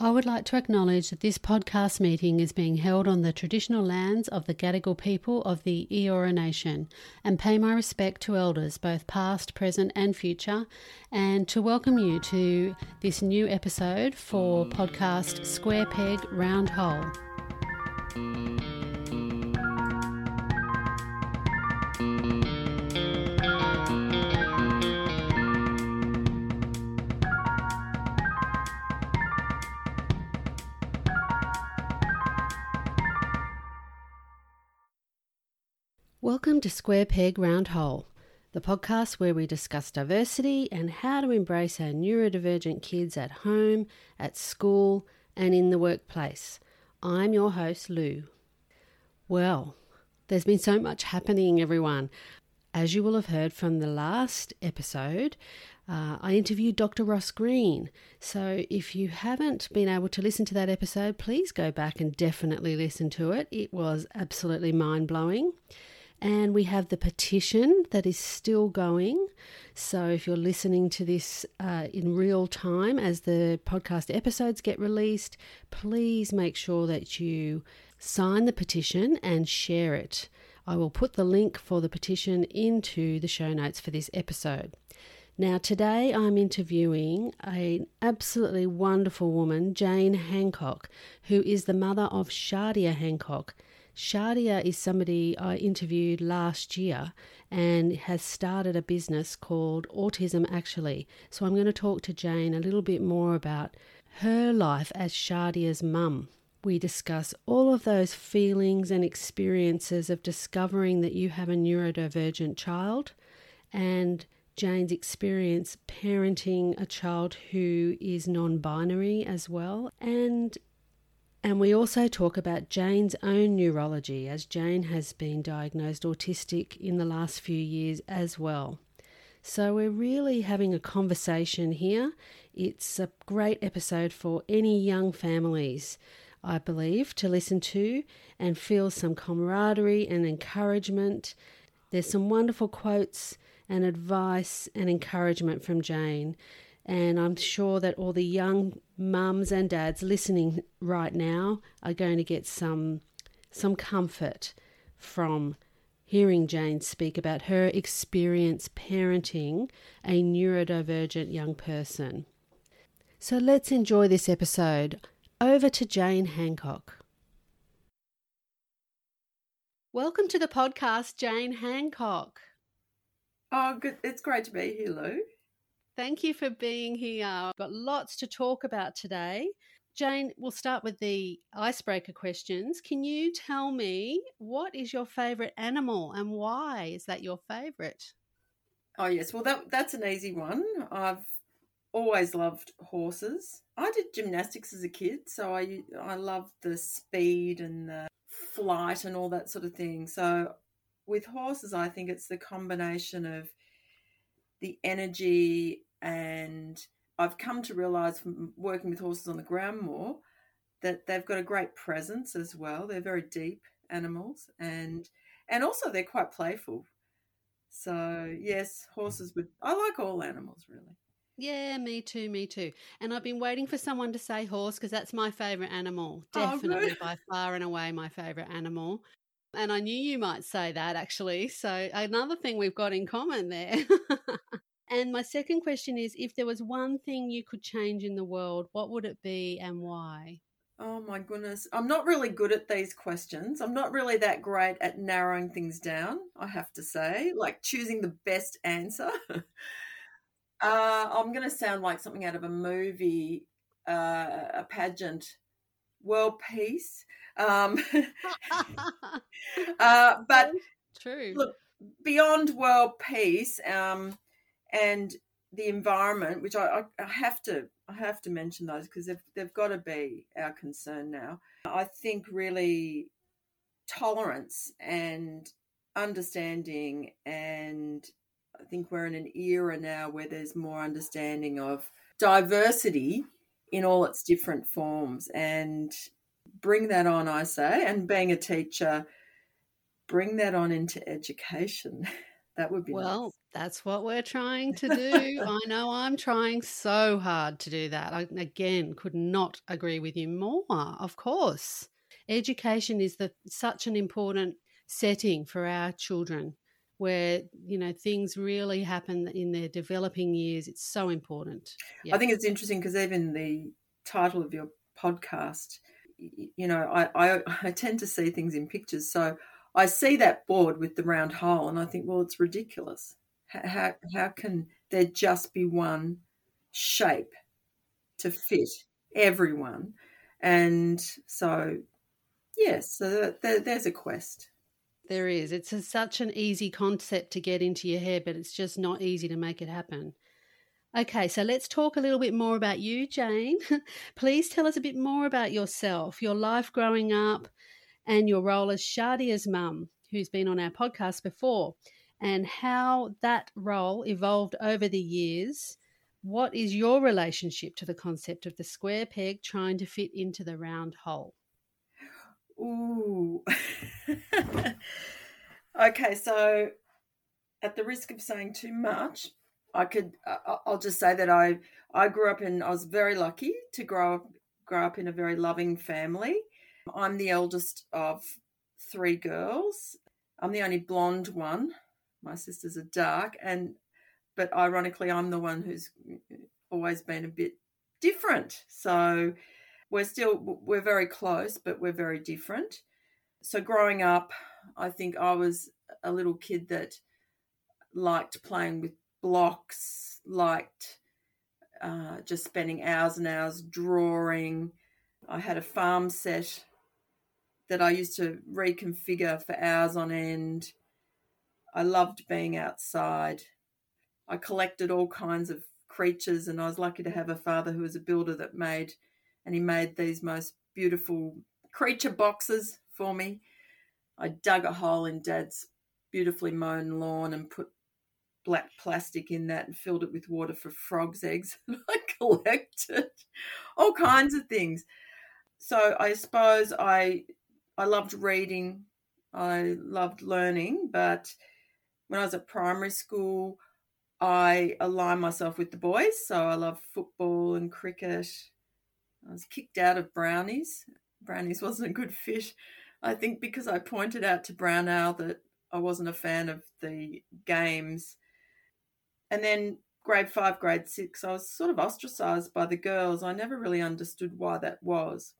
I would like to acknowledge that this podcast meeting is being held on the traditional lands of the Gadigal people of the Eora Nation and pay my respect to elders, both past, present, and future, and to welcome you to this new episode for podcast Square Peg Round Hole. Welcome to Square Peg Round Hole, the podcast where we discuss diversity and how to embrace our neurodivergent kids at home, at school, and in the workplace. I'm your host, Lou. Well, there's been so much happening, everyone. As you will have heard from the last episode, uh, I interviewed Dr. Ross Greene. So if you haven't been able to listen to that episode, please go back and definitely listen to it. It was absolutely mind blowing. And we have the petition that is still going. So if you're listening to this uh, in real time as the podcast episodes get released, please make sure that you sign the petition and share it. I will put the link for the petition into the show notes for this episode. Now, today I'm interviewing an absolutely wonderful woman, Jane Hancock, who is the mother of Shadia Hancock. Shadia is somebody I interviewed last year and has started a business called Autism Actually. So I'm going to talk to Jane a little bit more about her life as Shadia's mum. We discuss all of those feelings and experiences of discovering that you have a neurodivergent child and Jane's experience parenting a child who is non binary as well, and and we also talk about Jane's own neurology, as Jane has been diagnosed autistic in the last few years as well. So we're really having a conversation here. It's a great episode for any young families, I believe, to listen to and feel some camaraderie and encouragement. There's some wonderful quotes and advice and encouragement from Jane. And I'm sure that all the young mums and dads listening right now are going to get some some comfort from hearing Jane speak about her experience parenting a neurodivergent young person. So let's enjoy this episode. Over to Jane Hancock. Welcome to the podcast, Jane Hancock. Oh, good. It's great to be here, Lou. Thank you for being here. Got lots to talk about today. Jane, we'll start with the icebreaker questions. Can you tell me what is your favourite animal and why is that your favourite? Oh yes, well that that's an easy one. I've always loved horses. I did gymnastics as a kid, so I I loved the speed and the flight and all that sort of thing. So with horses, I think it's the combination of the energy and I've come to realize from working with horses on the ground more that they've got a great presence as well. They're very deep animals and and also they're quite playful. So yes, horses would I like all animals really. Yeah, me too, me too. And I've been waiting for someone to say horse because that's my favourite animal. Oh, Definitely oh, by far and away my favourite animal. And I knew you might say that actually. So another thing we've got in common there. And my second question is if there was one thing you could change in the world, what would it be and why? Oh my goodness. I'm not really good at these questions. I'm not really that great at narrowing things down, I have to say, like choosing the best answer. uh, I'm going to sound like something out of a movie, uh, a pageant, world peace. Um, uh, but true. Look, beyond world peace, um, and the environment, which I, I, have to I have to mention those because they've they've got to be our concern now. I think really tolerance and understanding and I think we're in an era now where there's more understanding of diversity in all its different forms and bring that on I say and being a teacher bring that on into education that would be well nice That's what we're trying to do. I know I'm trying so hard to do that. I, again, could not agree with you more. Of course. Education is the, such an important setting for our children where you know things really happen in their developing years it's so important yeah. i think it's interesting because even the title of your podcast you know I, I i tend to see things in pictures so i see that board with the round hole and i think well it's ridiculous how, how can there just be one shape to fit everyone? And so, yes, so there, there's a quest. There is. It's a, such an easy concept to get into your head, but it's just not easy to make it happen. Okay, so let's talk a little bit more about you, Jane. Please tell us a bit more about yourself, your life growing up, and your role as Shadia's mum, who's been on our podcast before and how that role evolved over the years. What is your relationship to the concept of the square peg trying to fit into the round hole? Ooh. okay, so at the risk of saying too much, I could I'll just say that I I grew up in I was very lucky to grow up grow up in a very loving family. I'm the eldest of three girls. I'm the only blonde one my sisters are dark, and but ironically, I'm the one who's always been a bit different. So we're still we're very close, but we're very different. So growing up, I think I was a little kid that liked playing with blocks, liked uh, just spending hours and hours drawing. I had a farm set that I used to reconfigure for hours on end. I loved being outside. I collected all kinds of creatures, and I was lucky to have a father who was a builder that made, and he made these most beautiful creature boxes for me. I dug a hole in Dad's beautifully mown lawn and put black plastic in that and filled it with water for frogs' eggs. And I collected all kinds of things. So I suppose I I loved reading. I loved learning, but when I was at primary school, I aligned myself with the boys. So I love football and cricket. I was kicked out of Brownies. Brownies wasn't a good fit, I think, because I pointed out to Brown Owl that I wasn't a fan of the games. And then grade five, grade six, I was sort of ostracized by the girls. I never really understood why that was.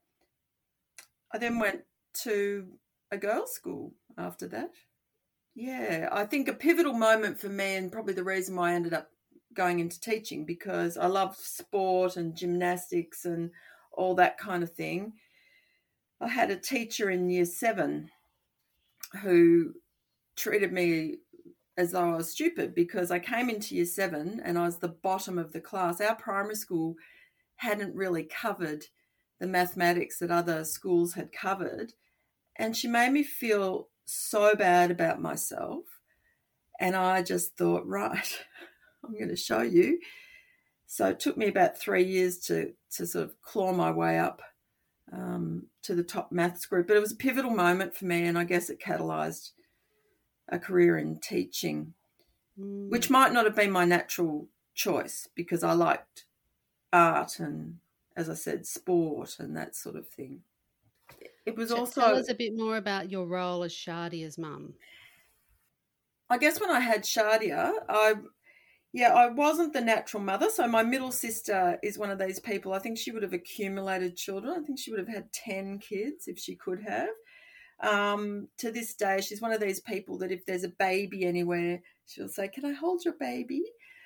I then went to a girls' school after that. Yeah, I think a pivotal moment for me, and probably the reason why I ended up going into teaching because I love sport and gymnastics and all that kind of thing. I had a teacher in year seven who treated me as though I was stupid because I came into year seven and I was the bottom of the class. Our primary school hadn't really covered the mathematics that other schools had covered. And she made me feel so bad about myself. And I just thought, right, I'm going to show you. So it took me about three years to, to sort of claw my way up um, to the top maths group. But it was a pivotal moment for me, and I guess it catalyzed a career in teaching, mm. which might not have been my natural choice because I liked art and, as I said, sport and that sort of thing. It was also tell us a bit more about your role as Shadia's mum. I guess when I had Shadia, I yeah, I wasn't the natural mother. So my middle sister is one of these people. I think she would have accumulated children. I think she would have had ten kids if she could have. Um, to this day, she's one of these people that if there's a baby anywhere, she'll say, "Can I hold your baby?"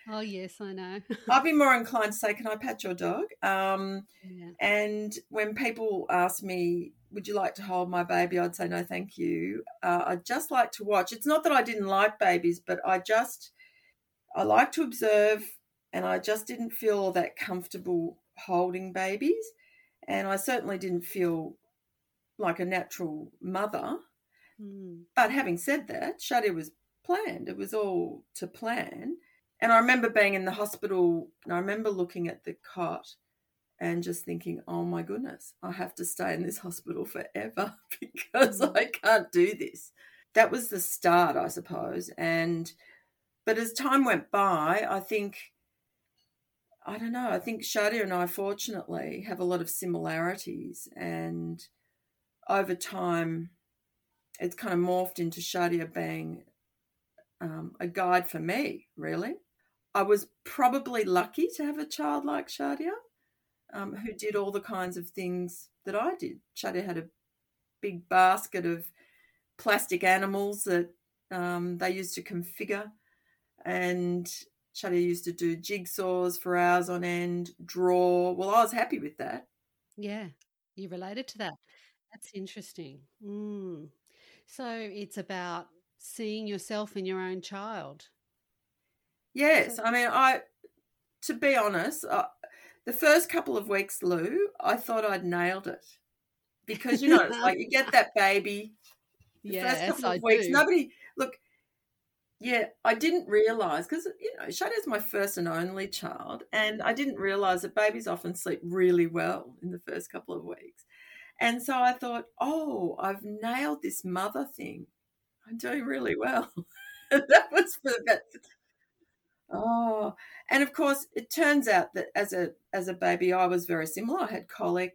Oh yes, I know. I'd be more inclined to say, "Can I pat your dog?" Um, yeah. And when people ask me, "Would you like to hold my baby?" I'd say, "No, thank you. Uh, I'd just like to watch." It's not that I didn't like babies, but I just I like to observe, and I just didn't feel that comfortable holding babies, and I certainly didn't feel like a natural mother. Mm. But having said that, Shadia was planned. It was all to plan and I remember being in the hospital and I remember looking at the cot and just thinking, oh my goodness, I have to stay in this hospital forever because mm. I can't do this. That was the start, I suppose. And but as time went by, I think I don't know. I think Shadia and I, fortunately, have a lot of similarities, and over time, it's kind of morphed into Shadia being um, a guide for me. Really, I was probably lucky to have a child like Shadia, um, who did all the kinds of things that I did. Shadia had a big basket of plastic animals that um, they used to configure, and Shadia used to do jigsaws for hours on end, draw. Well, I was happy with that. Yeah, you related to that. That's interesting. Mm. So it's about seeing yourself in your own child. Yes, I mean, I to be honest, uh, the first couple of weeks, Lou, I thought I'd nailed it because you know, it's like you get that baby. The yes, first couple of weeks, do. nobody look. Yeah, I didn't realize because you know Shadia's my first and only child, and I didn't realize that babies often sleep really well in the first couple of weeks. And so I thought, oh, I've nailed this mother thing. I'm doing really well. that was for about oh, and of course, it turns out that as a as a baby, I was very similar. I had colic.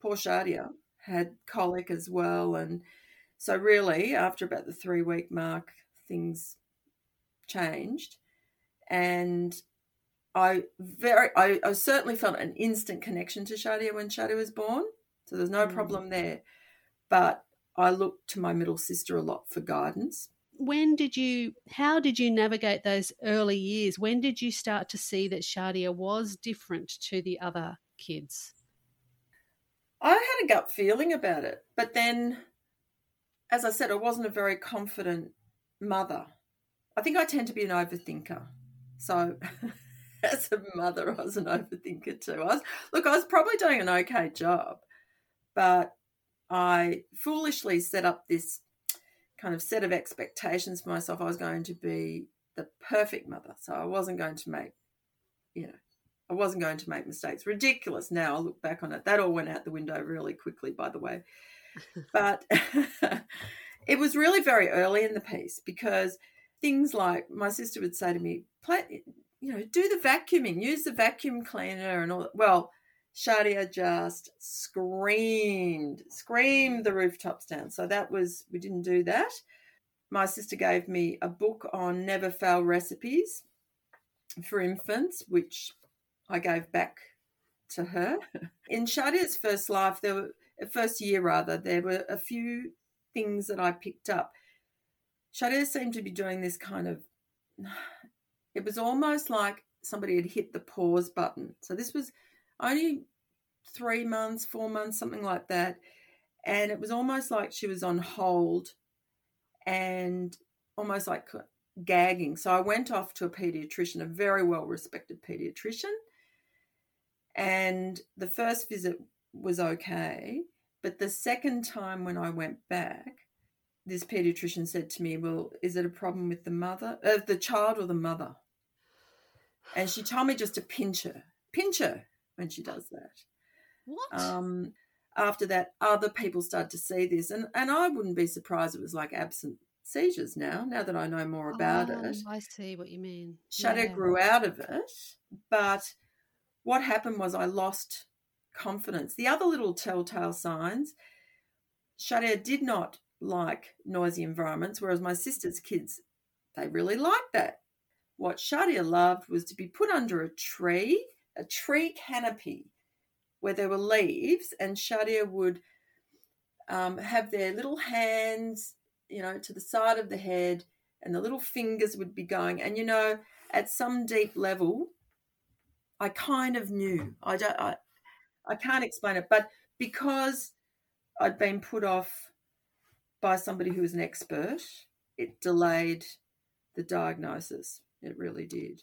Poor Shadia had colic as well, and so really, after about the three week mark, things changed, and I very I, I certainly felt an instant connection to Shadia when Shadia was born. So there's no Mm. problem there. But I looked to my middle sister a lot for guidance. When did you, how did you navigate those early years? When did you start to see that Shadia was different to the other kids? I had a gut feeling about it, but then, as I said, I wasn't a very confident mother. I think I tend to be an overthinker. So, as a mother, I was an overthinker too. I was, look, I was probably doing an okay job, but I foolishly set up this kind of set of expectations for myself. I was going to be the perfect mother. So, I wasn't going to make, you know, I wasn't going to make mistakes. Ridiculous. Now I look back on it. That all went out the window really quickly, by the way. But it was really very early in the piece because things like my sister would say to me, Play, you know, do the vacuuming, use the vacuum cleaner and all that. Well, Shadia just screamed, screamed the rooftops down. So that was, we didn't do that. My sister gave me a book on never fail recipes for infants, which I gave back to her. In Shadia's first life, there were uh, first year rather, there were a few things that I picked up. Shadia seemed to be doing this kind of it was almost like somebody had hit the pause button. So this was only three months, four months, something like that. And it was almost like she was on hold and almost like gagging. So I went off to a pediatrician, a very well respected pediatrician. And the first visit was okay. But the second time when I went back, this pediatrician said to me, Well, is it a problem with the mother, uh, the child or the mother? And she told me just to pinch her, pinch her when she does that. What? Um, after that, other people start to see this, and, and I wouldn't be surprised it was like absent seizures now, now that I know more about oh, it. I see what you mean. Shadia Yeah. grew out of it, but what happened was I lost confidence. The other little telltale signs, Shadia did not like noisy environments, whereas my sister's kids, they really liked that. What Shadia loved was to be put under a tree, a tree canopy, where there were leaves, and Shadia would um, have their little hands, you know, to the side of the head, and the little fingers would be going. And you know, at some deep level, I kind of knew. I don't. I, I can't explain it, but because I'd been put off by somebody who was an expert, it delayed the diagnosis. It really did.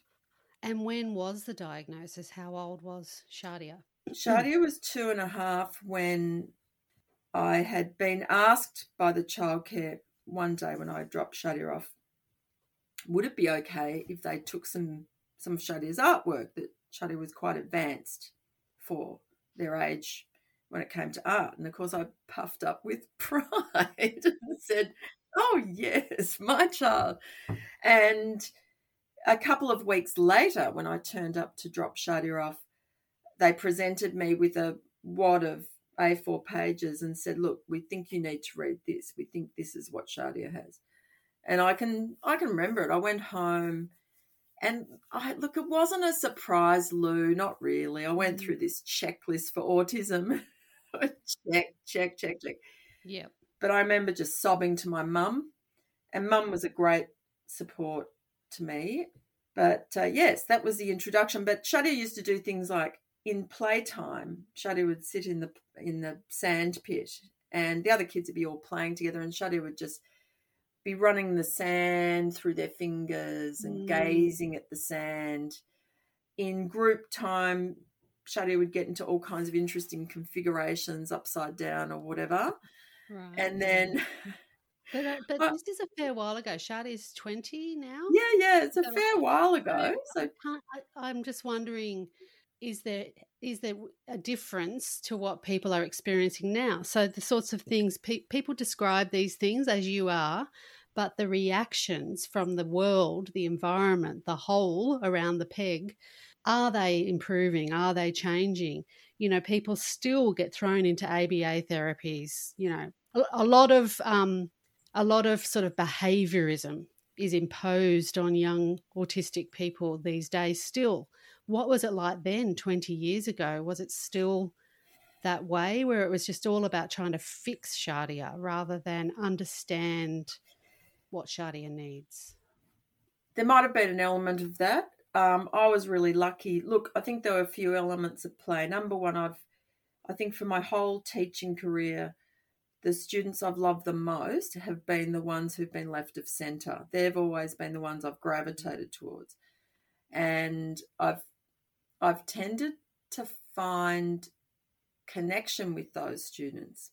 And when was the diagnosis? How old was Shadia? Shadia was two and a half when I had been asked by the childcare one day when I dropped Shadia off, would it be okay if they took some some of Shadia's artwork that Shadia was quite advanced for their age when it came to art? And of course, I puffed up with pride and said, Oh, yes, my child. And a couple of weeks later, when I turned up to drop Shadia off, they presented me with a wad of A4 pages and said, "Look, we think you need to read this. We think this is what Shadia has." And I can I can remember it. I went home and I look, it wasn't a surprise, Lou, not really. I went through mm. this checklist for autism. check, check, check, check. Yeah. But I remember just sobbing to my mum, and mum was a great support to me. But uh, yes, that was the introduction. But Shadia used to do things like in playtime, Shadia would sit in the in the sand pit, and the other kids would be all playing together, and Shadia would just be running the sand through their fingers and mm. gazing at the sand. In group time, Shadia would get into all kinds of interesting configurations, upside down or whatever. Right. And then. But, uh, but this is a fair while ago. Shadia's 20 now? Yeah, yeah, it's a so fair while ago. So I, am just wondering is there is there a difference to what people are experiencing now? So the sorts of things pe- people describe these things as you are, but the reactions from the world, the environment, the whole around the peg, are they improving? Are they changing? You know, people still get thrown into ABA therapies. You know, a, a lot of um, a lot of sort of behaviorism is imposed on young autistic people these days still what was it like then 20 years ago? Was it still that way where it was just all about trying to fix Shadia rather than understand what Shadia needs? There might have been an element of that. Um, I was really lucky. Look, I think there were a few elements at play. Number one, I've, I think for my whole teaching career, the students I've loved the most have been the ones who've been left of centre. They've always been the ones I've gravitated towards. And I've I've tended to find connection with those students.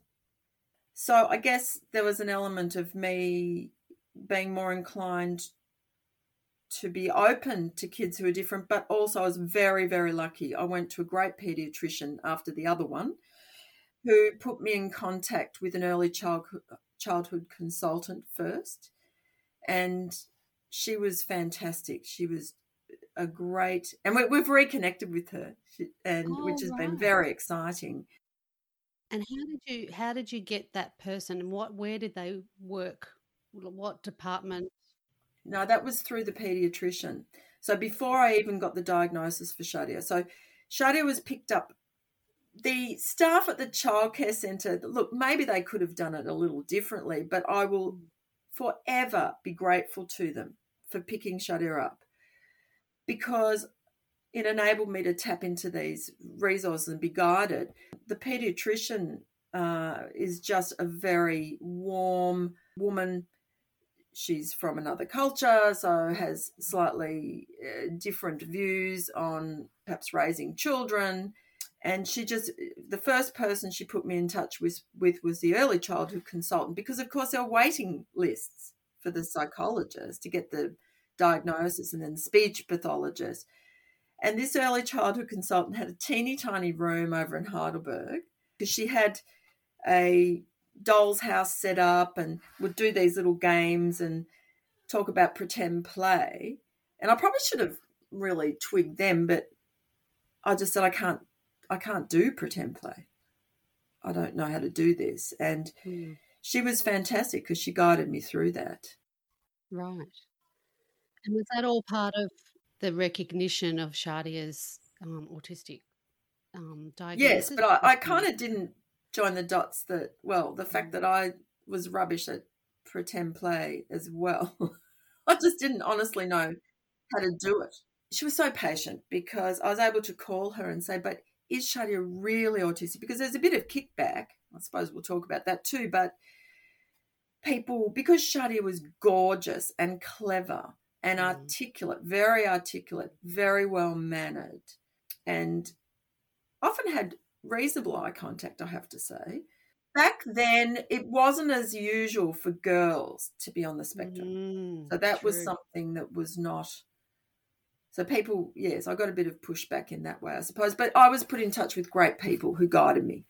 So I guess there was an element of me being more inclined to be open to kids who are different, but also I was very, very lucky. I went to a great pediatrician after the other one who put me in contact with an early childhood, childhood consultant first. And she was fantastic. She was a great, and we, have reconnected with her, and oh, which has been very exciting. And how did you how did you get that person, and what where did they work? What department? No, that was through the pediatrician. So before I even got the diagnosis for Shadia, so Shadia was picked up. The staff at the childcare centre, look, maybe they could have done it a little differently, but I will mm. forever be grateful to them for picking Shadia up because it enabled me to tap into these resources and be guided. The pediatrician uh, is just a very warm woman. She's from another culture, so has slightly uh, different views on perhaps raising children. And she just, the first person she put me in touch with, with was the early childhood consultant because, of course, there are waiting lists for the psychologist to get the diagnosis and then the speech pathologist. And this early childhood consultant had a teeny tiny room over in Heidelberg because she had a doll's house set up and would do these little games and talk about pretend play. And I probably should have really twigged them, but I just said I can't I can't do pretend play. I don't know how to do this. And mm. she was fantastic because she guided me through that. Right. And was that all part of the recognition of Shadia's um, autistic um, diagnosis? Yes, but I, I kind of didn't join the dots that, well, the fact mm. that I was rubbish at pretend play as well. I just didn't honestly know how to do it. She was so patient because I was able to call her and say, but is Shadia really autistic? Because there's a bit of kickback. I suppose we'll talk about that too. But people, because Shadia was gorgeous and clever and mm. articulate, very articulate, very well mannered, and often had reasonable eye contact, I have to say. Back then, it wasn't as usual for girls to be on the spectrum. Mm, so that true. was something that was not. So people, yes, I got a bit of pushback in that way, I suppose. But I was put in touch with great people who guided me.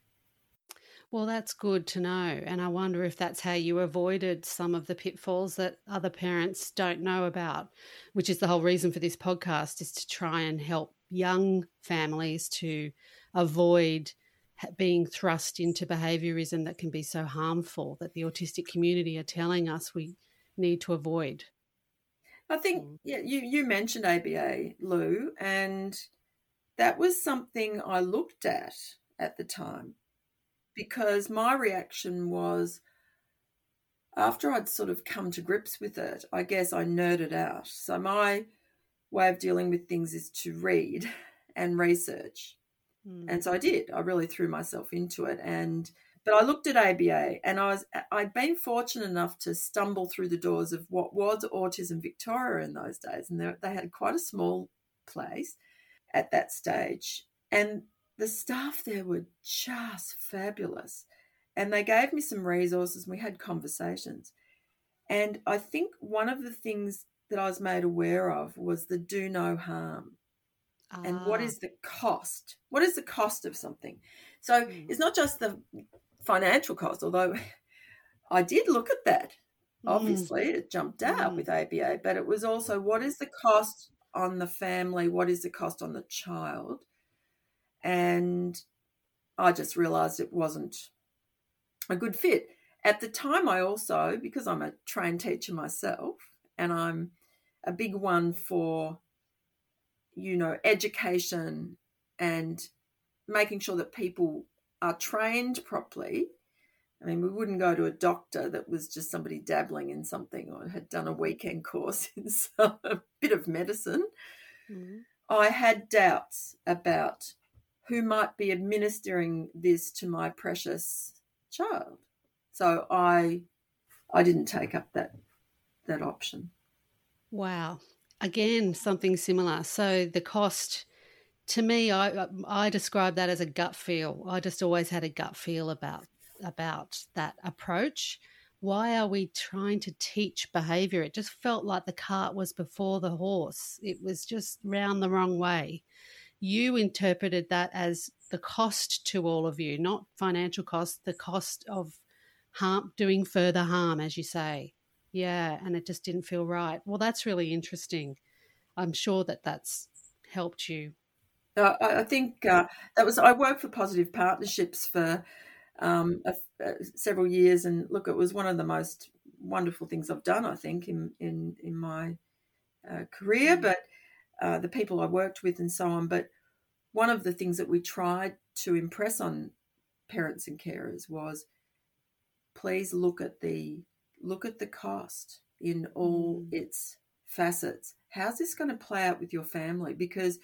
Well, that's good to know. And I wonder if that's how you avoided some of the pitfalls that other parents don't know about, which is the whole reason for this podcast is to try and help young families to avoid being thrust into behaviorism that can be so harmful that the autistic community are telling us we need to avoid. I think mm. yeah, you you mentioned ABA, Lou, and that was something I looked at at the time because my reaction was after I'd sort of come to grips with it, I guess I nerded out. So my way of dealing with things is to read and research. Mm. And so I did. I really threw myself into it and but I looked at ABA and I was I'd been fortunate enough to stumble through the doors of what was Autism Victoria in those days and they, they had quite a small place at that stage. And the staff there were just fabulous. And they gave me some resources and we had conversations. And I think one of the things that I was made aware of was the do no harm. Ah. And what ah. the cost? What is the cost of something? So mm. it's not just the financial cost, although I did look at that. Mm. Obviously, it jumped out mm. with ABA, but it was also what is the cost on the family? What is the cost on the child? And I just realized it wasn't a good fit. At the time, I also, because I'm a trained teacher myself, and I'm a big one for, you know, education and making sure that people are trained properly. I mean, we wouldn't go to a doctor that was just somebody dabbling in something or had done a weekend course in some, a bit of medicine. Mm-hmm. I had doubts about who might be administering this to my precious child. So I I didn't take up that that option. Wow. Again, something similar. So the cost to me I I describe that as a gut feel. I just always had a gut feel about about that approach. Why are we trying to teach behavior? It just felt like the cart was before the horse. It was just round the wrong way you interpreted that as the cost to all of you, not financial cost, the cost of harm, doing further harm, as you say. Yeah, and it just didn't feel right. Well, that's really interesting. I'm sure that that's helped you. Uh, I think uh, that was. I worked for Positive Partnerships for um, a, a, several years, and look, it was one of the most wonderful things I've done. I think in in in my uh, career, mm. but uh, the people I worked with and so on. But one of the things that we tried to impress on parents and carers was please look at the look at the cost in all mm. its facets. How's this going to play out with your family? Because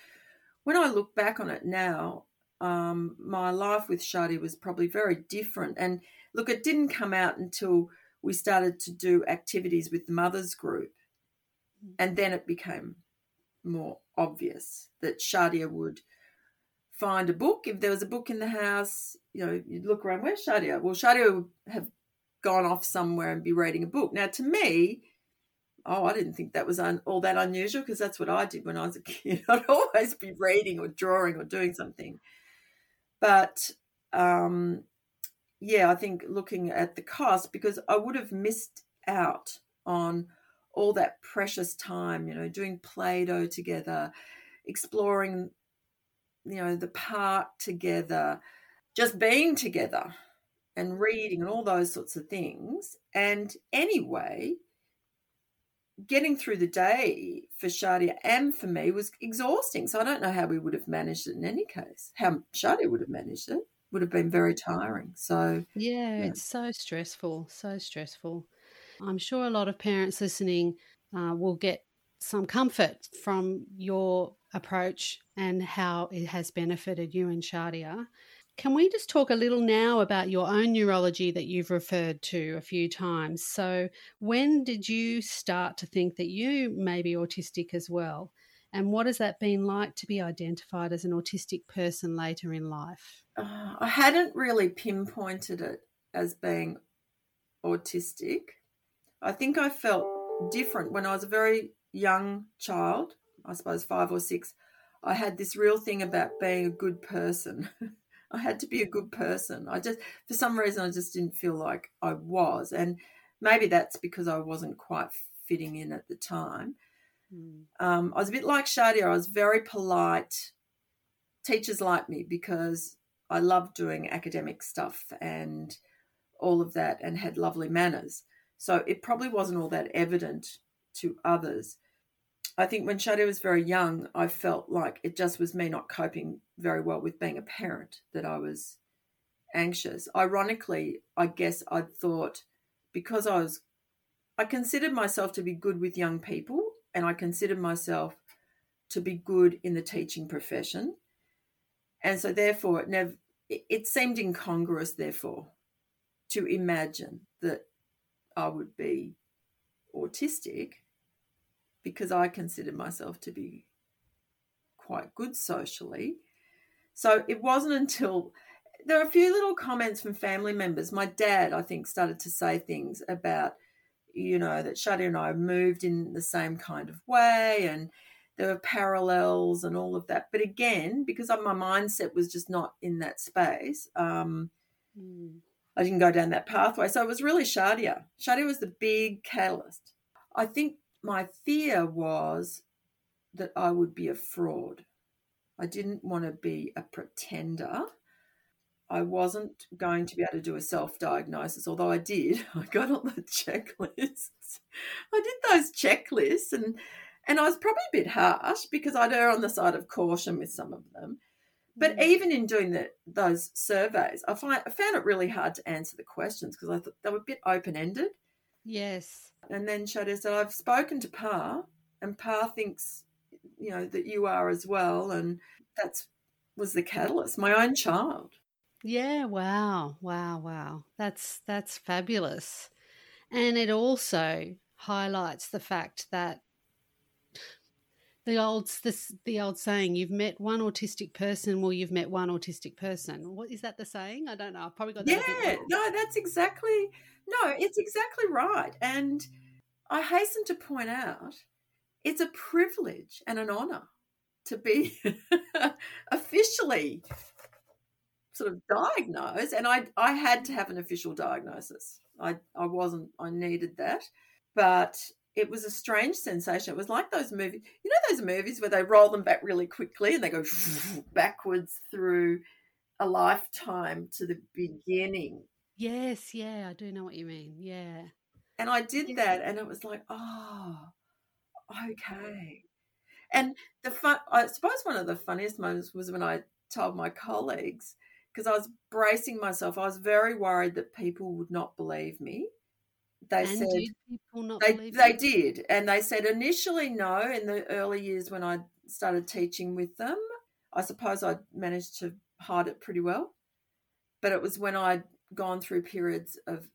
when I look back on it now, um, my life with Shadi was probably very different. And look, it didn't come out until we started to do activities with the mothers group. Mm. And then it became more obvious that Shadia would find a book. If there was a book in the house, you know, you'd look around, where's Shadia? Well, Shadia would have gone off somewhere and be reading a book. Now, to me, oh, I didn't think that was un- all that unusual because that's what I did when I was a kid. I'd always be reading or drawing or doing something. But um, yeah, I think looking at the cost, because I would have missed out on all that precious time, you know, doing Play Doh together, exploring, you know, the park together, just being together and reading and all those sorts of things. And anyway, getting through the day for Shadia and for me was exhausting. So I don't know how we would have managed it in any case. How Shadia would have managed it would have been very tiring. So yeah, yeah. it's so stressful, so stressful. I'm sure a lot of parents listening uh, will get some comfort from your approach and how it has benefited you and Shadia. Can we just talk a little now about your own neurology that you've referred to a few times? So, when did you start to think that you may be autistic as well? And what has that been like to be identified as an autistic person later in life? Uh, I hadn't really pinpointed it as being autistic. I think I felt different when I was a very young child, I suppose five or six. I had this real thing about being a good person. I had to be a good person. I just, for some reason, I just didn't feel like I was. And maybe that's because I wasn't quite fitting in at the time. Mm. Um, I was a bit like Shadia. I was very polite. Teachers liked me because I loved doing academic stuff and all of that and had lovely manners. So it probably wasn't all that evident to others. I think when Shadia was very young, I felt like it just was me not coping very well with being a parent that I was anxious. Ironically, I guess I thought because I was, I considered myself to be good with young people and I considered myself to be good in the teaching profession. And so, therefore, it never, it seemed incongruous, therefore, to imagine that I would be autistic because I considered myself to be quite good socially. So it wasn't until there were a few little comments from family members. My dad, I think, started to say things about, you know, that Shadi and I moved in the same kind of way and there were parallels and all of that. But again, because my mindset was just not in that space, um, mm. I didn't go down that pathway. So it was really Shadia. Shadia was the big catalyst. I think my fear was that I would be a fraud. I didn't want to be a pretender. I wasn't going to be able to do a self diagnosis, although I did. I got all the checklists. I did those checklists and and I was probably a bit harsh because I'd err on the side of caution with some of them. But mm. even in doing the, those surveys, I, find, I found it really hard to answer the questions because I thought they were a bit open ended. Yes. And then Shadia said, I've spoken to Pa, and Pa thinks, you know, that you are as well. And that's was the catalyst, my own child. Yeah, wow. Wow, wow. That's that's fabulous. And it also highlights the fact that the old this the old saying you've met one autistic person well you've met one autistic person what is that the saying i don't know i've probably got that yeah no that's exactly no it's exactly right and i hasten to point out it's a privilege and an honor to be officially sort of diagnosed and i i had to have an official diagnosis i i wasn't i needed that but it was a strange sensation. It was like those movies, you know, those movies where they roll them back really quickly and they go backwards through a lifetime to the beginning. Yes, yeah, I do know what you mean. Yeah. And I did yeah. that and it was like, oh, okay. And the fun, I suppose one of the funniest moments was when I told my colleagues, because I was bracing myself, I was very worried that people would not believe me they and said people not they, they did and they said initially no in the early years when i started teaching with them i suppose i managed to hide it pretty well but it was when i'd gone through periods of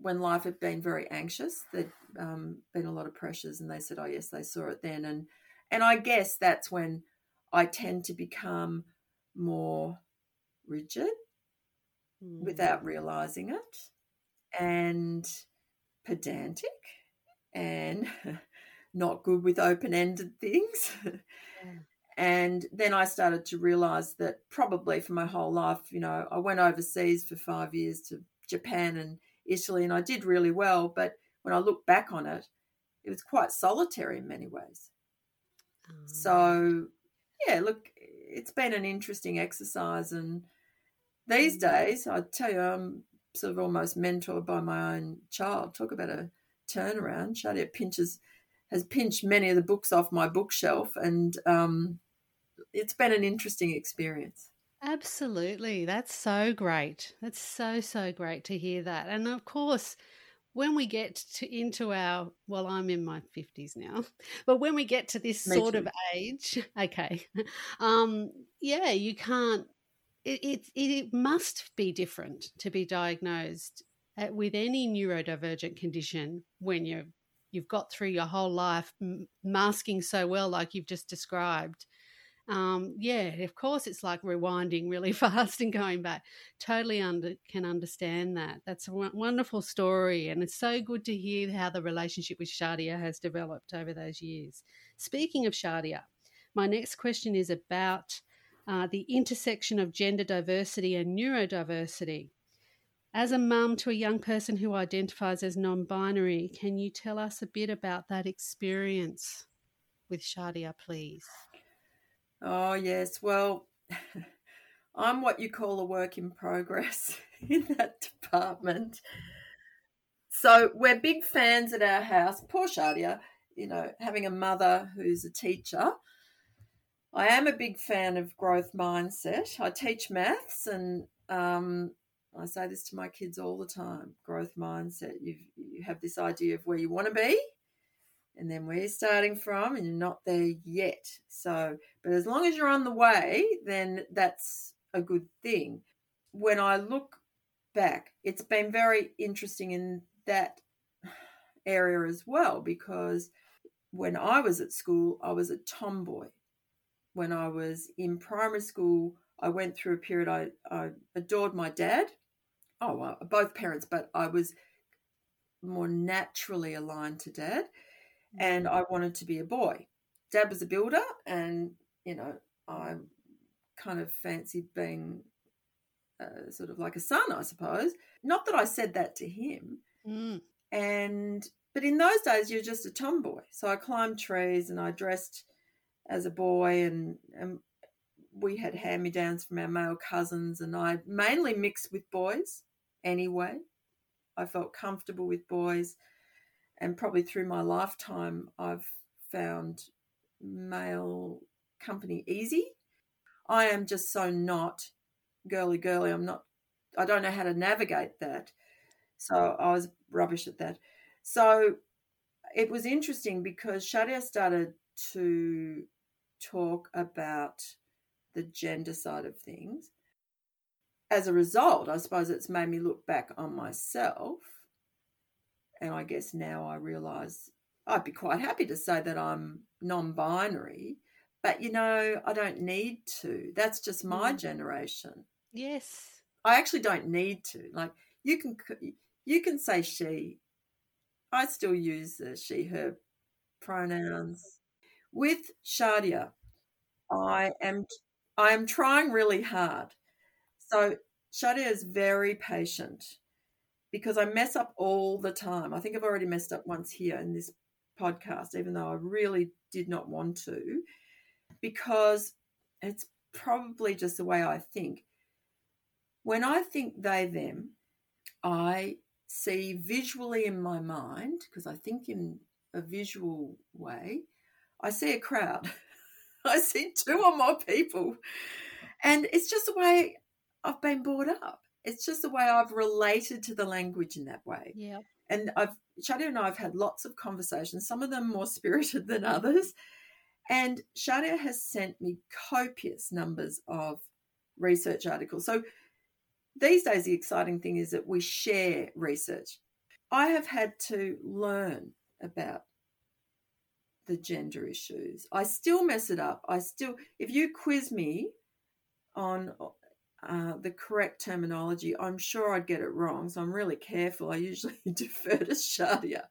when life had been very anxious there'd um, been a lot of pressures and they said oh yes they saw it then and and i guess that's when i tend to become more rigid mm. without realizing it and pedantic and not good with open ended things. Yeah. And then I started to realize that probably for my whole life, you know, I went overseas for five years to Japan and Italy, and I did really well. But when I look back on it, it was quite solitary in many ways. Oh. So, yeah, look, it's been an interesting exercise. And these mm. days, I tell you, I'm sort of almost mentored by my own child. Talk about a turnaround. Shadia pinches has pinched many of the books off my bookshelf, and um, it's been an interesting experience. Absolutely, that's so great. That's so so great to hear that, and of course. When we get to into our well, I'm in my fifties now, but when we get to this Me sort too. of age, okay, um, yeah, you can't it, it, it must be different to be diagnosed uh, with any neurodivergent condition when you're you've got through your whole life masking so well like you've just described um, yeah of course it's like rewinding really fast and going back totally under can understand that that's a wonderful story and it's so good to hear how the relationship with shadia has developed over those years speaking of shadia my next question is about uh, the intersection of gender diversity and neurodiversity. As a mum to a young person who identifies as non binary, can you tell us a bit about that experience with Shadia, please? Oh, yes. Well, I'm what you call a work in progress in that department. So we're big fans at our house. Poor Shadia, you know, having a mother who's a teacher. I am a big fan of growth mindset. I teach maths and um, I say this to my kids all the time growth mindset. you you have this idea of where you want to be and then where you're starting from, and you're not there yet. So, but as long as you're on the way, then that's a good thing. When I look back, it's been very interesting in that area as well because when I was at school, I was a tomboy. When I was in primary school, I went through a period I, I adored my dad. Oh, well, both parents, but I was more naturally aligned to dad and I wanted to be a boy. Dad was a builder, and you know, I kind of fancied being uh, sort of like a son, I suppose. Not that I said that to him. Mm. And but in those days, you're just a tomboy. So I climbed trees and I dressed as a boy, and, and we had hand me downs from our male cousins, and I mainly mixed with boys anyway. I felt comfortable with boys and probably through my lifetime, I've found male company easy. I am just so not girly girly. I'm not, I don't know how to navigate that. So I was rubbish at that. So it was interesting because Shadia started to talk about the gender side of things. As a result, I suppose it's made me look back on myself and I guess now I realise I'd be quite happy to say that I'm non binary, but you know, I don't need to. That's just my mm. generation. Yes. I actually don't need to. Like, you can you can say she. I still use the she her pronouns. With Shadia, I am I am trying really hard. So Shadia is very patient because I mess up all the time. I think I've already messed up once here in this podcast, even though I really did not want to, because it's probably just the way I think. When I think they, them, I see visually in my mind, because I think in a visual way, I see a crowd. I see two or more people. And it's just the way I've been brought up. It's just the way I've related to the language in that way. Yeah. And I've Shadia and I have had lots of conversations, some of them more spirited than others. And Shadia has sent me copious numbers of research articles. So these days, the exciting thing is that we share research. I have had to learn about the gender issues. I still mess it up. I still, if you quiz me on uh, the correct terminology, I'm sure I'd get it wrong. So I'm really careful. I usually defer to Shadia.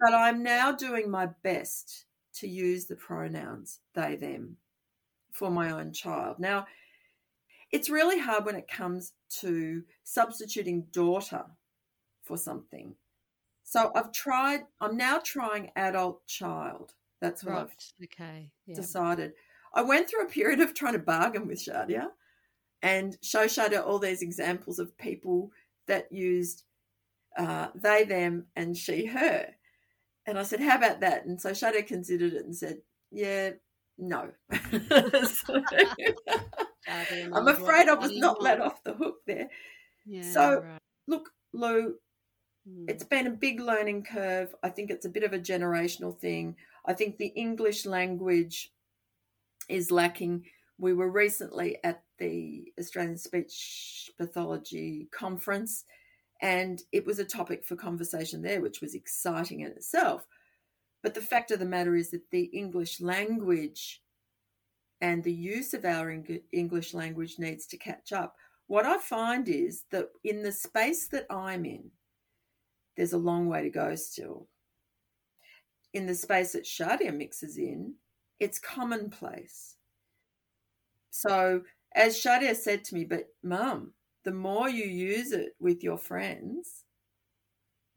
But I'm now doing my best to use the pronouns they, them for my own child. Now, it's really hard when it comes to substituting daughter for something. So I've tried, I'm now trying adult child. That's what right. I've okay. yeah. decided. I went through a period of trying to bargain with Shadia and show Shadia all these examples of people that used uh, they, them, and she, her. And I said, How about that? And so Shadia considered it and said, Yeah, no. so, I'm afraid I was not let off the hook there. Yeah, so, right. look, Lou, hmm. it's been a big learning curve. I think it's a bit of a generational thing. I think the English language is lacking. We were recently at the Australian Speech Pathology Conference, and it was a topic for conversation there, which was exciting in itself. But the fact of the matter is that the English language and the use of our English language needs to catch up. What I find is that in the space that I'm in, there's a long way to go still. In the space that Shadia mixes in, it's commonplace So, as Shadia said to me, but mum, the more you use it with your friends,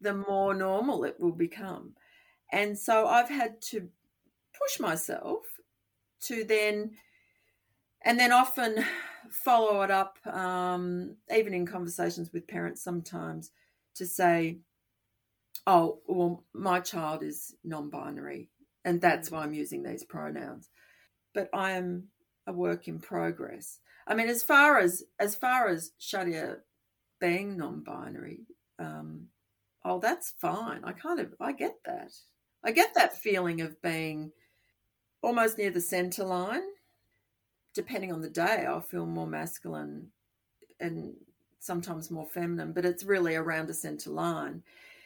the more normal it will become. And so I've had to push myself to then, and then often follow it up, um, even in conversations with parents sometimes, to say, oh, well, my child is non binary, and that's why I'm using these pronouns. But I am a work in progress. I mean, as far as as far as Shadia being non-binary, um, oh, that's fine. I kind of I get that. I get that feeling of being almost near the center line. Depending on the day, I'll feel more masculine and sometimes more feminine, but it's really around a center line.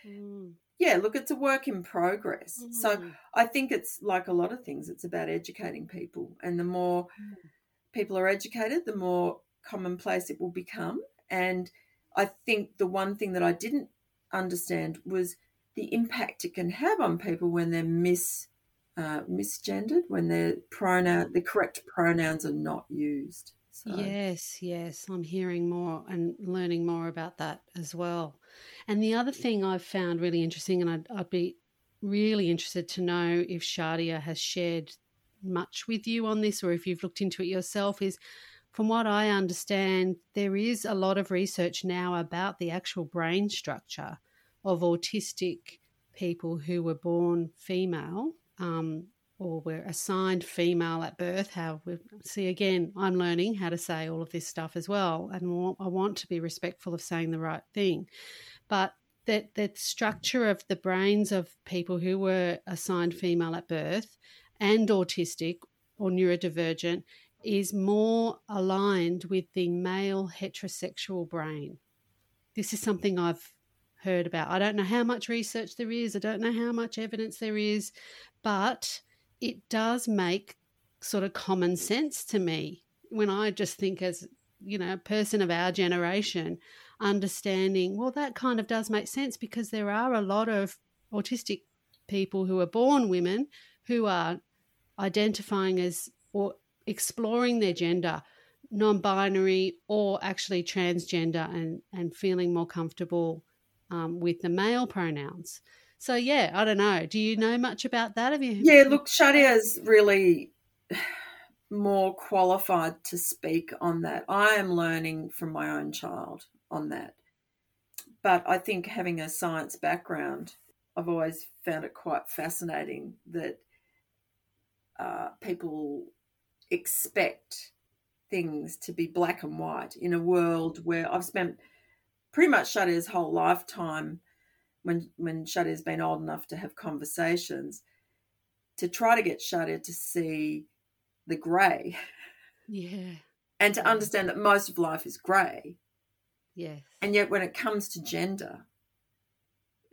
Mm. Yeah, look, it's a work in progress. Mm. So I think it's like a lot of things, it's about educating people. And the more mm. People are educated, the more commonplace it will become. And I think the one thing that I didn't understand was the impact it can have on people when they're mis uh, misgendered, when their pronoun the correct pronouns are not used. So. Yes, yes, I'm hearing more and learning more about that as well. And the other thing I've found really interesting, and I'd, I'd be really interested to know if Shadia has shared much with you on this or if you've looked into it yourself, is from what I understand, there is a lot of research now about the actual brain structure of autistic people who were born female um, or were assigned female at birth. How we see again, I'm learning how to say all of this stuff as well, and I want to be respectful of saying the right thing. But that the structure of the brains of people who were assigned female at birth and autistic or neurodivergent is more aligned with the male heterosexual brain. This is something I've heard about. I don't know how much research there is, I don't know how much evidence there is, but it does make sort of common sense to me when I just think as you know a person of our generation understanding well that kind of does make sense because there are a lot of autistic people who are born women who are identifying as or exploring their gender non-binary or actually transgender and and feeling more comfortable um, with the male pronouns so yeah, I don't know. Do you know much about that? Have you? Yeah, look, is really more qualified to speak on that. I am learning from my own child on that. But I think having a science background, I've always found it quite fascinating that uh, people expect things to be black and white in a world where I've spent pretty much Shadia's whole lifetime when when Shadia's been old enough to have conversations, to try to get Shadia to see the grey. Yeah. And to understand that most of life is grey. Yes. And yet when it comes to gender,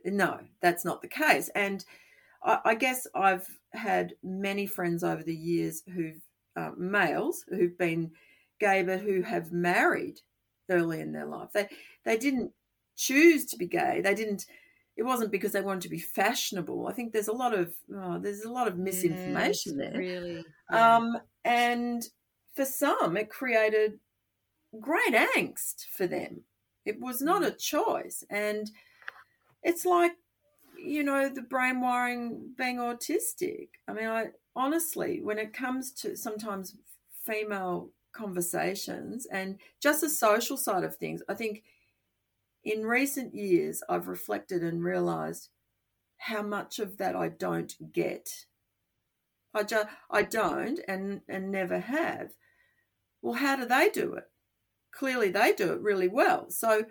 no, that's not the case. And I, I guess I've had many friends over the years who've uh, males who've been gay but who have married early in their life. They they didn't choose to be gay. They didn't it wasn't because they wanted to be fashionable. I think there's a lot of oh, there's a lot of misinformation yes, there. Really, yeah. um, and for some, it created great angst for them. It was not mm. a choice, and it's like you know the brain wiring being autistic. I mean, I honestly, when it comes to sometimes female conversations and just the social side of things, I think in recent years, I've reflected and realized how much of that I don't get. I just I don't and and never have. Well, how do they do it? Clearly, they do it really well. So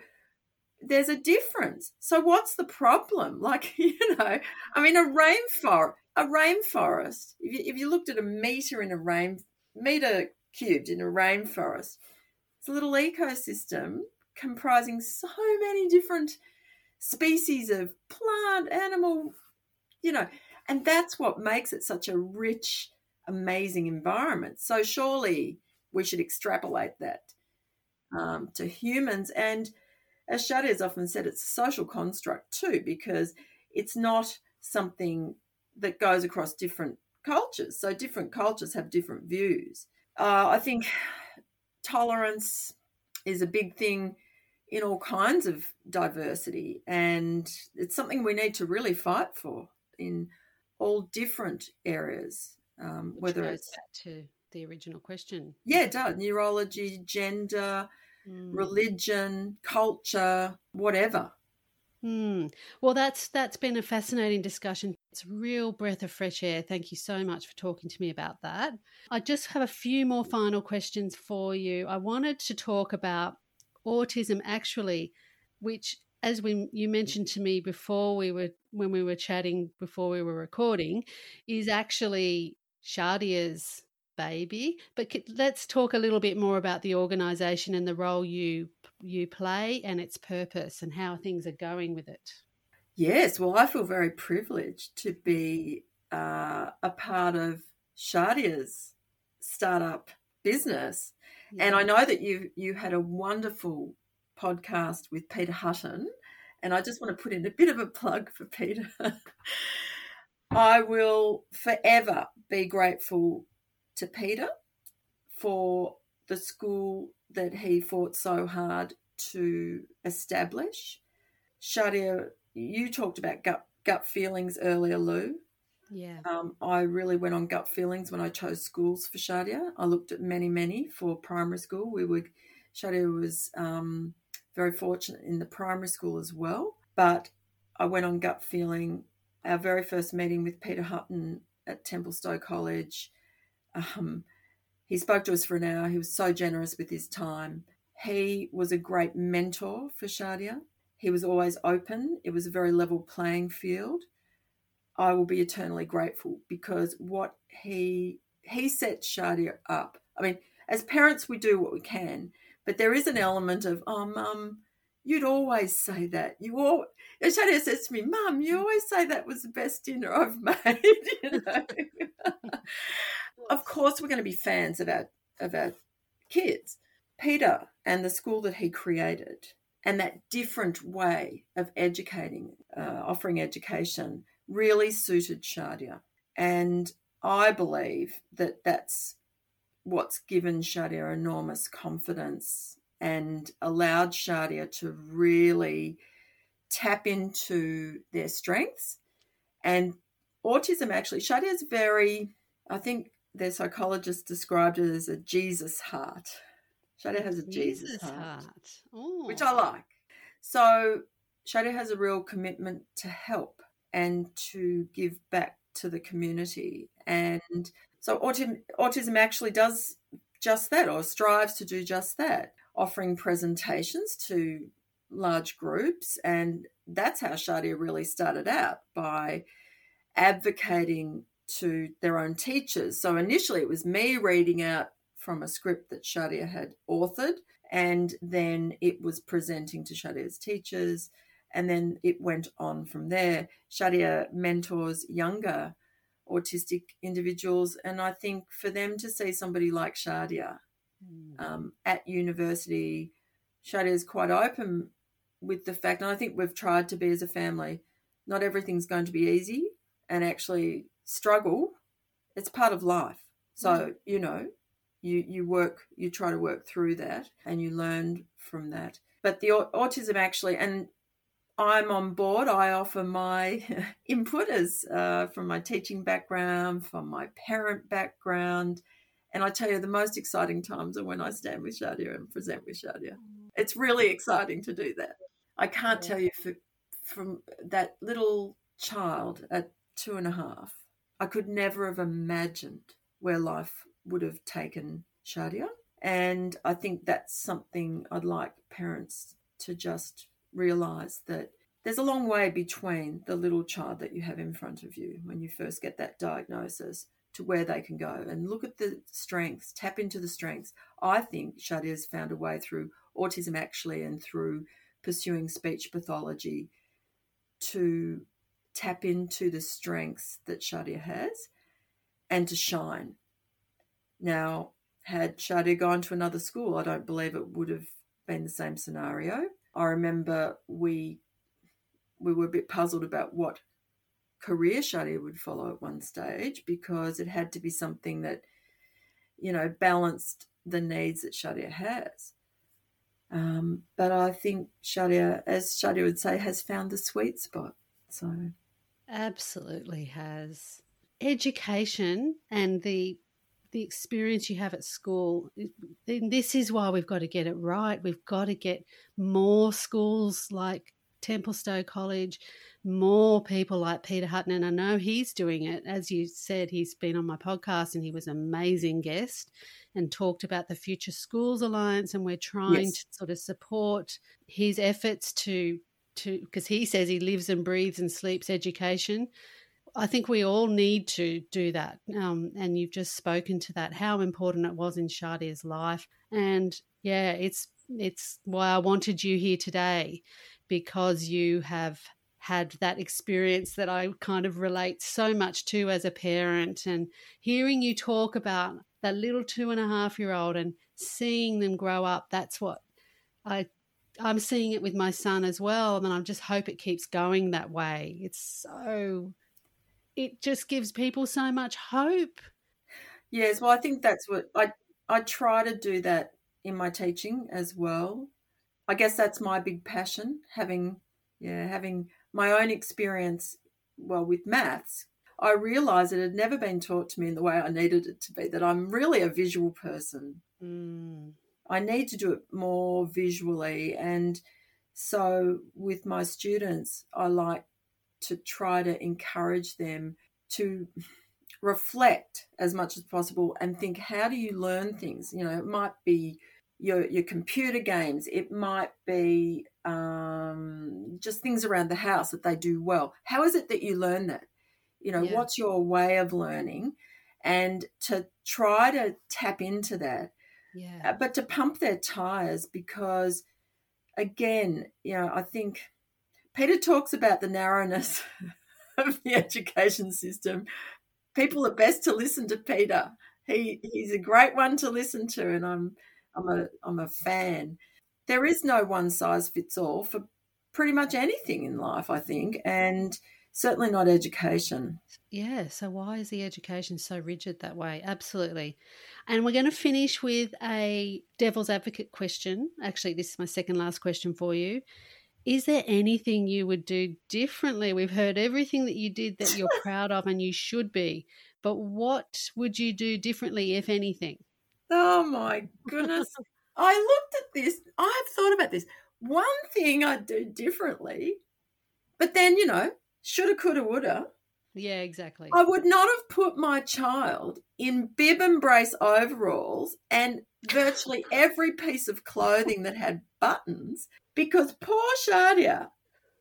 there's a difference. So what's the problem? Like you know, I mean, a rainforest, a rainforest. If you, if you looked at a meter in a rain meter cubed in a rainforest, it's a little ecosystem comprising so many different species of plant, animal, you know, and that's what makes it such a rich, amazing environment. So surely we should extrapolate that um, to humans. And as Shadia has often said, it's a social construct too, because it's not something that goes across different cultures. So different cultures have different views. Uh, I think tolerance is a big thing in all kinds of diversity, and it's something we need to really fight for in all different areas. Um, whether it's to the original question, yeah, it does neurology, gender, mm. religion, culture, whatever. Hmm. Well, that's that's been a fascinating discussion. It's a real breath of fresh air. Thank you so much for talking to me about that. I just have a few more final questions for you. I wanted to talk about autism actually, which as we you mentioned to me before we were when we were chatting before we were recording, is actually Shadia's baby. But let's talk a little bit more about the organisation and the role you you play and its purpose and how things are going with it. Yes, well, I feel very privileged to be uh, a part of Shadia's startup business, yeah. and I know that you you had a wonderful podcast with Peter Hutton, and I just want to put in a bit of a plug for Peter. I will forever be grateful to Peter for the school that he fought so hard to establish. Shadia, you talked about gut gut feelings earlier, Lou. Yeah. Um, I really went on gut feelings when I chose schools for Shadia. I looked at many, many for primary school. We were Shadia was um, very fortunate in the primary school as well, but I went on gut feeling. Our very first meeting with Peter Hutton at Templestowe College um, he spoke to us for an hour. He was so generous with his time. He was a great mentor for Shadia. He was always open. It was a very level playing field. I will be eternally grateful because what he he set Shadia up. I mean, as parents, we do what we can, but there is an element of, oh, mum, you'd always say that. You all, Shadia says to me, mum, you always say that was the best dinner I've made. you know? of course we're going to be fans of our of our kids. Peter and the school that he created and that different way of educating, uh, offering education, really suited Shadia. And I believe that that's what's given Shadia enormous confidence and allowed Shadia to really tap into their strengths. And autism actually, Shadia is very, I think their psychologist described it as a Jesus heart. Shadia has a Jesus, Jesus heart, heart. which I like. So Shadia has a real commitment to help and to give back to the community. And so autism, autism actually does just that or strives to do just that, offering presentations to large groups. And that's how Shadia really started out by advocating to their own teachers. So initially it was me reading out from a script that Shadia had authored, and then it was presenting to Shadia's teachers, and then it went on from there. Shadia mentors younger autistic individuals, and I think for them to see somebody like Shadia. Um, at university, Shadia is quite open with the fact, and I think we've tried to be as a family. Not everything's going to be easy, and actually struggle, it's part of life. So, mm. you know, you, you work, you try to work through that and you learn from that. But the autism actually, and I'm on board. I offer my input as uh, from my teaching background, from my parent background. And I tell you, the most exciting times are when I stand with Shadia and present with Shadia. Mm. It's really exciting to do that. I can't tell you for, from that little child at two and a half I could never have imagined where life would have taken Shadia. And I think that's something I'd like parents to just realize that there's a long way between the little child that you have in front of you when you first get that diagnosis to where they can go and look at the strengths, tap into the strengths. I think Shadia's found a way through autism actually and through pursuing speech pathology to tap into the strengths that Shadia has and to shine. Now, had Shadia gone to another school, I don't believe it would have been the same scenario. I remember we we were a bit puzzled about what career Shadia would follow at one stage because it had to be something that you know, balanced the needs that Shadia has. Um, but I think Shadia, as Shadia would say, has found the sweet spot. So, absolutely has education and the the experience you have at school. This is why we've got to get it right. We've got to get more schools like Templestowe College, more people like Peter Hutton. And I know he's doing it. As you said, he's been on my podcast and he was an amazing guest and talked about the Future Schools Alliance. And we're trying yes. to sort of support his efforts to, to because he says he lives and breathes and sleeps education. I think we all need to do that. Um, and you've just spoken to that, how important it was in Shadia's life. And yeah, it's it's why I wanted you here today because you have had that experience that I kind of relate so much to as a parent and hearing you talk about that little two and a half year old and seeing them grow up, that's what I I'm seeing it with my son as well. And I just hope it keeps going that way. It's so it just gives people so much hope. Yes, well I think that's what I I try to do that in my teaching as well. I guess that's my big passion, having yeah, having my own experience well with maths. I realized it had never been taught to me in the way I needed it to be, that I'm really a visual person. Mm. I need to do it more visually. And so with my students, I like to try to encourage them to reflect as much as possible and think how do you learn things you know it might be your your computer games it might be um, just things around the house that they do well how is it that you learn that you know yeah. what's your way of learning and to try to tap into that yeah. Uh, but to pump their tires because again you know i think Peter talks about the narrowness of the education system. People are best to listen to Peter. He he's a great one to listen to, and I'm I'm a I'm a fan. There is no one size fits all for pretty much anything in life, I think, and certainly not education. Yeah, so why is the education so rigid that way? Absolutely. And we're going to finish with a devil's advocate question. Actually, this is my second last question for you. Is there anything you would do differently? We've heard everything that you did that you're proud of and you should be, but what would you do differently, if anything? Oh my goodness. I looked at this, I've thought about this. One thing I'd do differently, but then, you know, shoulda, coulda, woulda. Yeah, exactly. I would not have put my child in bib and brace overalls and virtually every piece of clothing that had buttons because poor Shadia,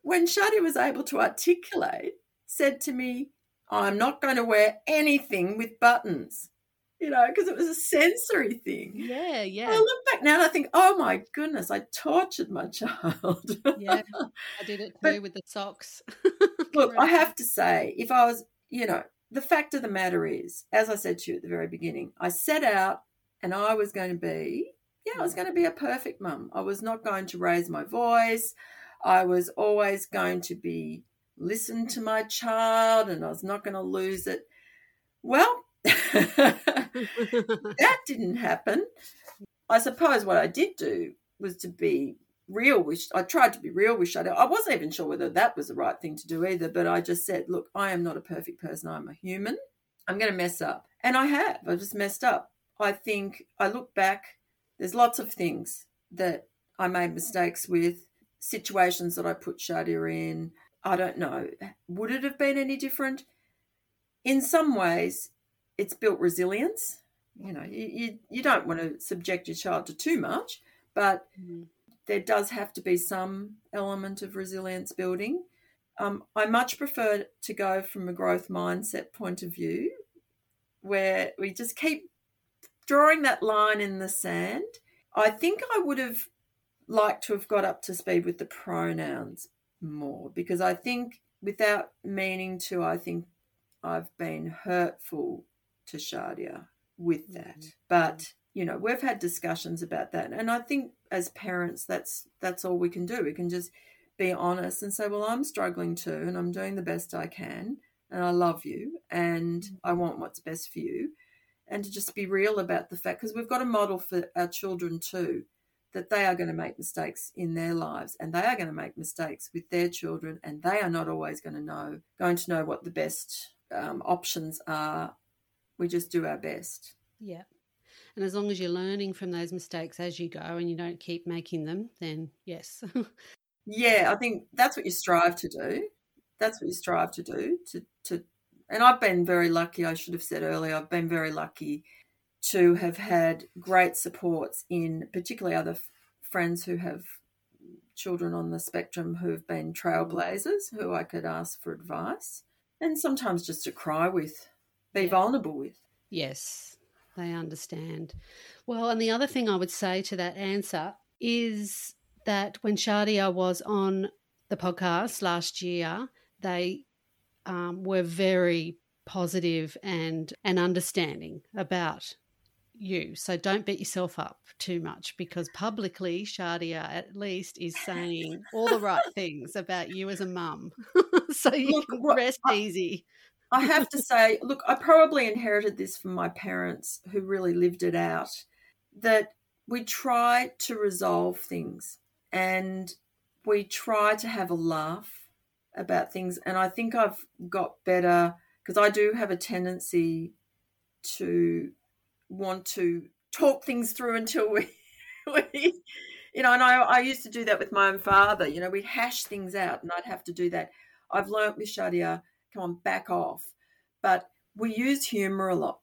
when Shadia was able to articulate, said to me, I'm not going to wear anything with buttons, you know, because it was a sensory thing. Yeah, yeah. I look back now and I think, oh my goodness, I tortured my child. yeah, I did it too but, with the socks. look, I have to say, if I was, you know, the fact of the matter is, as I said to you at the very beginning, I set out and I was going to be yeah, I was going to be a perfect mum. I was not going to raise my voice. I was always going to be listen to my child and I was not going to lose it. Well, that didn't happen. I suppose what I did do was to be real with I tried to be real with Shadia. I wasn't even sure whether that was the right thing to do either, but I just said, look, I am not a perfect person. I'm a human. I'm going to mess up. And I have. I just messed up. I think I look back there's lots of things that I made mistakes with, situations that I put Shadia in. I don't know. Would it have been any different? In some ways, it's built resilience. You know, you, you, you don't want to subject your child to too much, but mm. there does have to be some element of resilience building. Um, I much prefer to go from a growth mindset point of view where we just keep drawing that line in the sand, I think I would have liked to have got up to speed with the pronouns more because I think, without meaning to, I think I've been hurtful to Shadia with that. Mm-hmm. But you know, we've had discussions about that, and I think as parents, that's that's all we can do. We can just be honest and say, "Well, I'm struggling too, and I'm doing the best I can, and I love you, and mm-hmm. I want what's best for you." and to just be real about the fact because we've got a model for our children too that they are going to make mistakes in their lives and they are going to make mistakes with their children and they are not always going to know going to know what the best um, options are we just do our best. Yeah. And as long as you're learning from those mistakes as you go and you don't keep making them then yes. Yeah i think that's what you strive to do. That's what you strive to do to to and I've been very lucky I should have said earlier I've been very lucky to have had great supports in particularly other f- friends who have children on the spectrum who've been trailblazers who I could ask for advice and sometimes just to cry with be yeah. vulnerable with yes they understand well and the other thing I would say to that answer is that when Shadia was on the podcast last year they um, were very positive and and understanding about you. So don't beat yourself up too much because publicly Shadia at least is saying all the right things about you as a mum. so you look, can rest I, easy. I have to say, look, I probably inherited this from my parents who really lived it out that we try to resolve things and we try to have a laugh about things. And I think I've got better because I do have a tendency to want to talk things through until we, we you know, and I, I used to do that with my own father. You know, we'd hash things out and I'd have to do that. I've learnt with Shadia, come on, back off. But we use humour a lot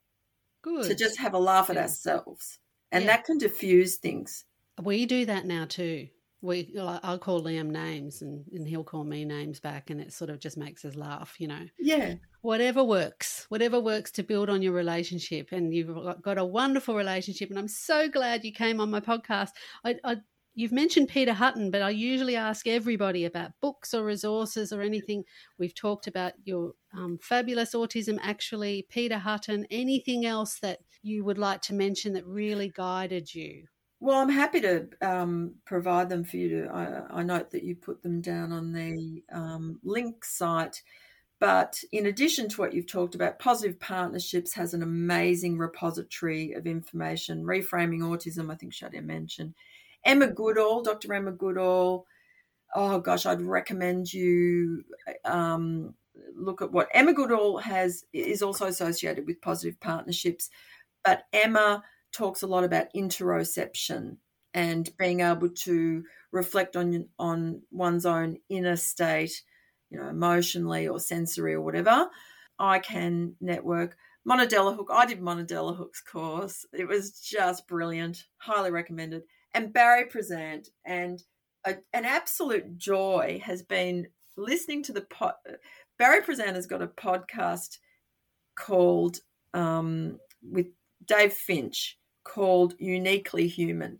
Good. to just have a laugh at yeah. ourselves. And yeah. that can diffuse things. We do that now too we I'll call Liam names and, and he'll call me names back and it sort of just makes us laugh, you know. Yeah. Whatever works, whatever works to build on your relationship. And you've got a wonderful relationship. And I'm so glad you came on my podcast. I, I you've mentioned Peter Hutton, but I usually ask everybody about books or resources or anything. We've talked about your um, fabulous autism, actually, Peter Hutton, anything else that you would like to mention that really guided you? Well, I'm happy to um, provide them for you. To, I, I, note that you put them down on the um, link site. But in addition to what you've talked about, Positive Partnerships has an amazing repository of information. Reframing Autism, I think Shadia mentioned. Emma Goodall, Dr. Emma Goodall. Oh gosh, I'd recommend you um, look at what Emma Goodall has is also associated with Positive Partnerships. But Emma talks a lot about interoception and being able to reflect on on one's own inner state, you know, emotionally or sensory or whatever. I can network. Mona Delahooke, I did Mona Delahooke's course. It was just brilliant. Highly recommended. And Barry Prizant, and a, an absolute joy has been listening to the pod. Barry Prizant has got a podcast called um, with Dave Finch, called Uniquely Human.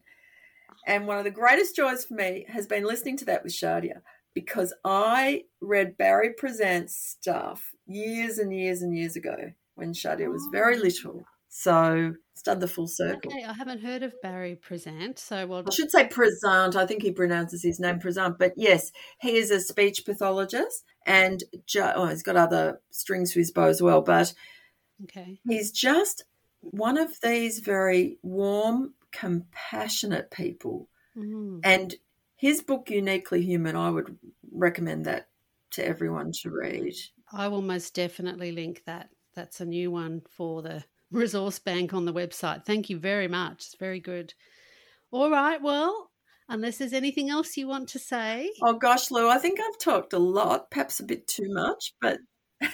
And one of the greatest joys for me has been listening to that with Shadia because I read Barry Prizant's stuff years and years and years ago when Shadia was very oh. little. So it's done the full circle. Okay, I haven't heard of Barry Prizant, so well. I should say Prizant. I think he pronounces his name Prizant, but yes, he is a speech pathologist, and ju- oh, he's got other strings to his bow as well. But okay, he's just one of these very warm, compassionate people. Mm. And his book, Uniquely Human, I would recommend that to everyone to read. I will most definitely link that. That's a new one for the resource bank on the website. Thank you very much. It's very good. All right. Well, unless there's anything else you want to say. Oh, gosh, Lou, I think I've talked a lot, perhaps a bit too much, but.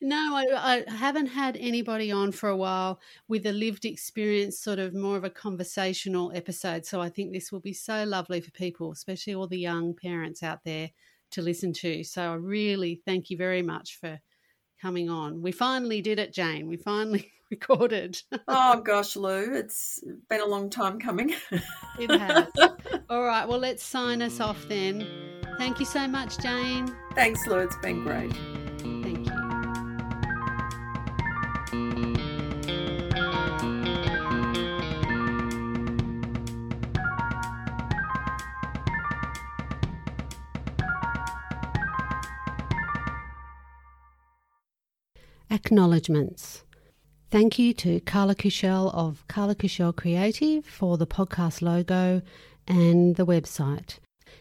No, I, I, haven't had anybody on for a while with a lived experience, sort of more of a conversational episode. So I think this will be so lovely for people, especially all the young parents out there to listen to. So I really thank you very much for coming on. We finally did it, Jane. We finally recorded. oh gosh, Lou, it's been a long time coming. it has. All right, well, let's sign us off then. Thank you so much, Jane. Thanks, Lou. It's been great. Acknowledgements. Thank you to Carla Cushell of Carla Cushell Creative for the podcast logo and the website.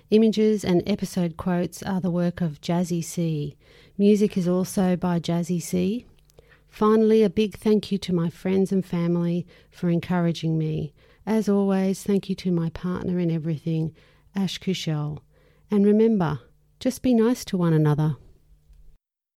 Images and episode quotes are the work of Jazzy C. Music is also by Jazzy C. Finally, a big thank you to my friends and family for encouraging me. As always, thank you to my partner in everything, Ash Kushel. And remember, just be nice to one another.